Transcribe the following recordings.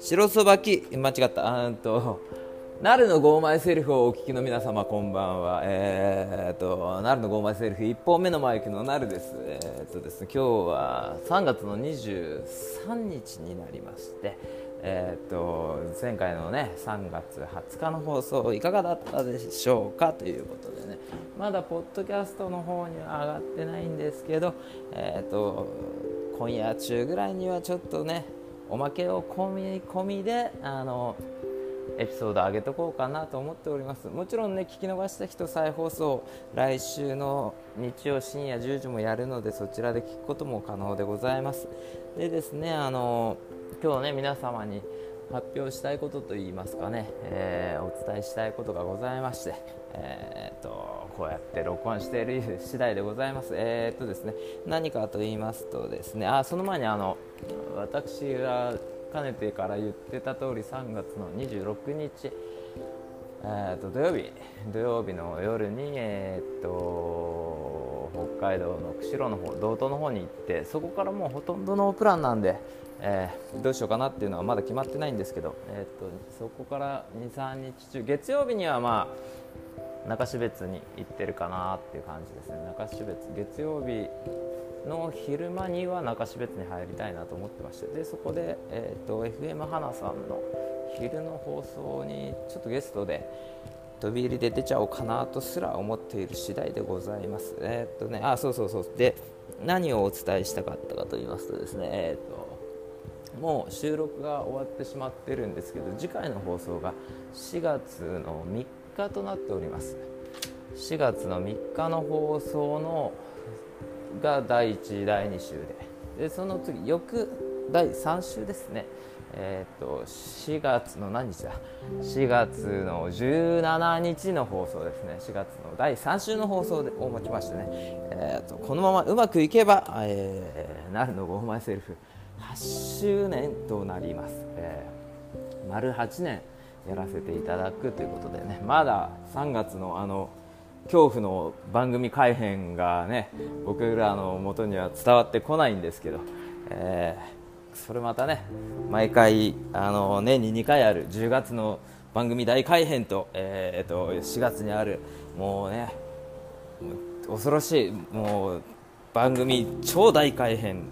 白そばき間違った。あとなるのゴーマイセルフをお聞きの皆様こんばんは。えー、っとなるのゴーマイセルフ1本目のマイクのなるです。えー、っとですね今日は3月の23日になりましてえー、っと前回のね3月20日の放送いかがだったでしょうか？ということで。まだポッドキャストの方には上がってないんですけどえっと今夜中ぐらいにはちょっとねおまけを込み込みであのエピソード上げとこうかなと思っております。もちろんね聞き逃した人再放送来週の日曜深夜10時もやるのでそちらで聞くことも可能でございます。でですねあの今日ね皆様に発表したいことといいますかね、えー、お伝えしたいことがございまして、えーと、こうやって録音している次第でございます。えーとですね、何かと言いますとですねあその前にあの私がかねてから言ってた通り3月の26日、えーと、土曜日土曜日の夜に、えーと北海道の釧路の方道東の方に行ってそこからもうほとんどのプランなんでえー、どうしようかなっていうのはまだ決まってないんですけど、えー、っとそこから23日中月曜日にはまあ中標津に行ってるかなっていう感じですね中標津月曜日の昼間には中標津に入りたいなと思ってましてでそこで、えー、っと FM 花さんの昼の放送にちょっとゲストで飛び入りで出ちゃおうかなとすら思っている次第でございます。えー、っとね、あ、そうそうそう。で、何をお伝えしたかったかと言いますとですね、えー、っともう収録が終わってしまってるんですけど次回の放送が4月の3日となっております。4月の3日の放送のが第1第2週ででその次翌第3週ですね。えーと、4月の何日だ？4月の17日の放送ですね。4月の第3週の放送でをもちましてね、えーと、このままうまくいけば、えー、なるのゴーマイセルフ。8周年となります、えー、丸8年やらせていただくということでね。まだ3月のあの恐怖の番組改編がね僕らの元には伝わってこないんですけど、えー、それまたね毎回あの年に2回ある10月の番組大改編と,、えー、と4月にあるもうね恐ろしいもう番組超大改編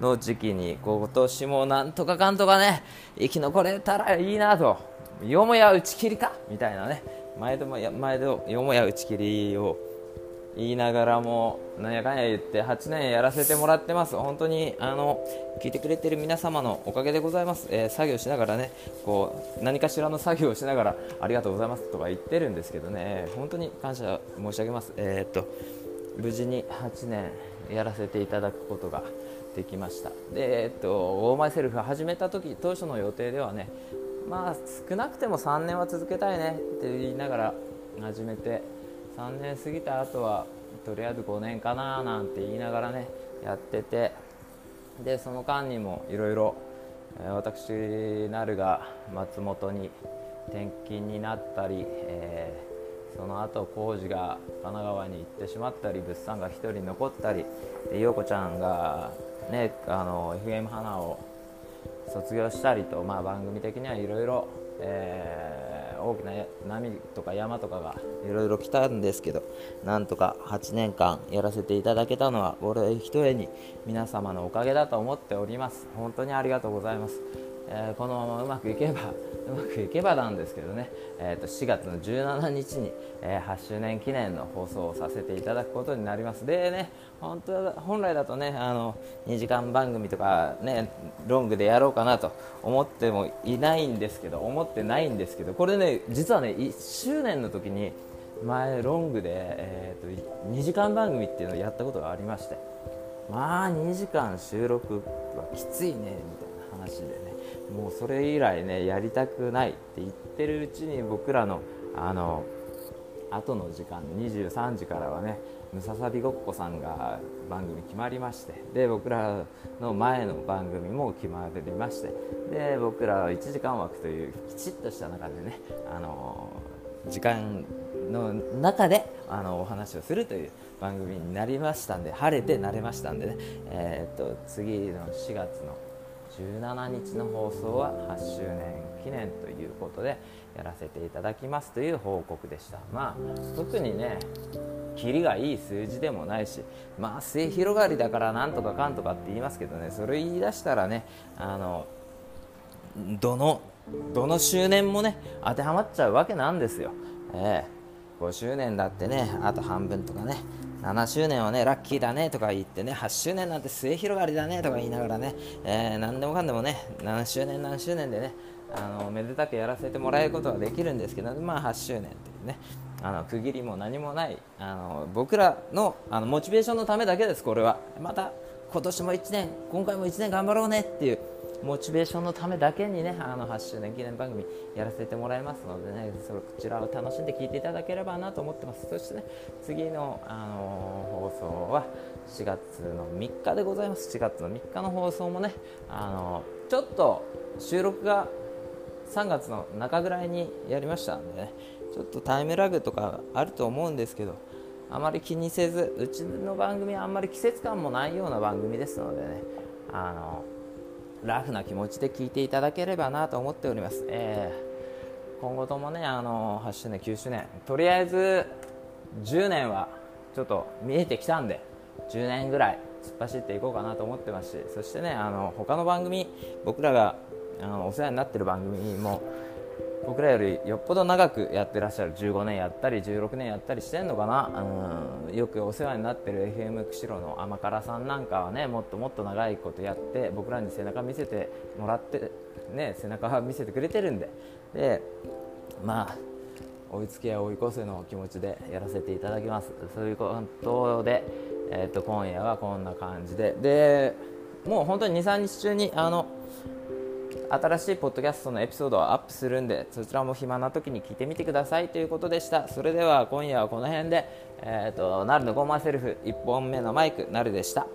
の時期に今年もなんとかかんとかね生き残れたらいいなとよもや打ち切りかみたいなね前でもや前でよもや打ち切りを言いながらもなんやかんや言って8年やらせてもらってます。本当にあの聞いてくれてる皆様のおかげでございます、えー、作業しながらねこう何かしらの作業をしながらありがとうございますとか言ってるんですけどね。本当に感謝申し上げます。えー、っと無事に8年やらせていただくことができました。で、えっと、オーマイセルフ始めた時当初の予定ではねまあ少なくても3年は続けたいねって言いながら始めて3年過ぎた後はとりあえず5年かななんて言いながらねやっててでその間にもいろいろ私なるが松本に転勤になったり、えー、その後工事が神奈川に行ってしまったり物産が1人残ったりで陽子ちゃんがね、あの FM 花を卒業したりと、まあ、番組的にはいろいろ大きな波とか山とかがいろいろ来たんですけどなんとか8年間やらせていただけたのは俺一重に皆様のおかげだと思っております。本当にありがとうございます、えー、このままうまくいけば うまくいけばなんですけどね、えー、と4月の17日に、えー、8周年記念の放送をさせていただくことになります。でね本当本来だとねあの2時間番組とかねロングでやろうかなと思ってもいないんですけど思ってないんですけどこれね実はね1周年の時に前ロングで、えーと、と2時間番組っていうのをやったことがありましてまあ2時間収録はきついねみたいな話でね。もうそれ以来ねやりたくないって言ってるうちに僕らのあの後の時間23時からはねムササビごっこさんが番組決まりましてで僕らの前の番組も決まりましてで僕らは1時間枠というきちっとした中でねあの時間の中であのお話をするという番組になりましたんで晴れて慣れましたんでね、えー、っと次の4月の17日の放送は8周年記念ということでやらせていただきますという報告でした。まあ特にねキリがいい数字でもないしまあ末広がりだからなんとかかんとかって言いますけどねそれ言い出したらねあのどのどの周年もね当てはまっちゃうわけなんですよ、えー、5周年だってねあと半分とかね7周年はねラッキーだねとか言ってね8周年なんて末広がりだねとか言いながらね、えー、何でもかんでもね7周年何周年でねあのめでたくやらせてもらえることはできるんですけど、まあ、8周年っていうねあの区切りも何もないあの僕らのあのモチベーションのためだけですこれは。また今年も1年今回も1年頑張ろうねっていうモチベーションのためだけにねあの8周年記念番組やらせてもらいますのでねそれこちらを楽しんで聞いていただければなと思ってます。そしてね次の、あの放送は4月の3日でございます。4月の3日の放送もね、あのちょっと収録が3月の中ぐらいにやりましたんでねちょっとタイムラグとかあると思うんですけどあまり気にせずうちの番組はあんまり季節感もないような番組ですのでねあのラフな気持ちで聞いていただければなと思っております、えー、今後ともねあの8周年9周年とりあえず10年はちょっと見えてきたんで10年ぐらい突っ走っていこうかなと思ってますしそしてねあの他の番組僕らがあのお世話になってる番組も僕らよりよっぽど長くやってらっしゃる15年やったり16年やったりしてんのかな、うん、よくお世話になってる FM 釧路の甘辛さんなんかはねもっともっと長いことやって僕らに背中見せてもらってね背中見せてくれてるんで。でまあ追いつけや追い越せの気持ちでやらせていただきます。そういうことで、えー、と今夜はこんな感じで。でもう本当に23日中にあの新しいポッドキャストのエピソードをアップするんでそちらも暇な時に聞いてみてくださいということでした。それでは今夜はこの辺で、えーと、となるのゴーマーセルフ1本目のマイクなるでした。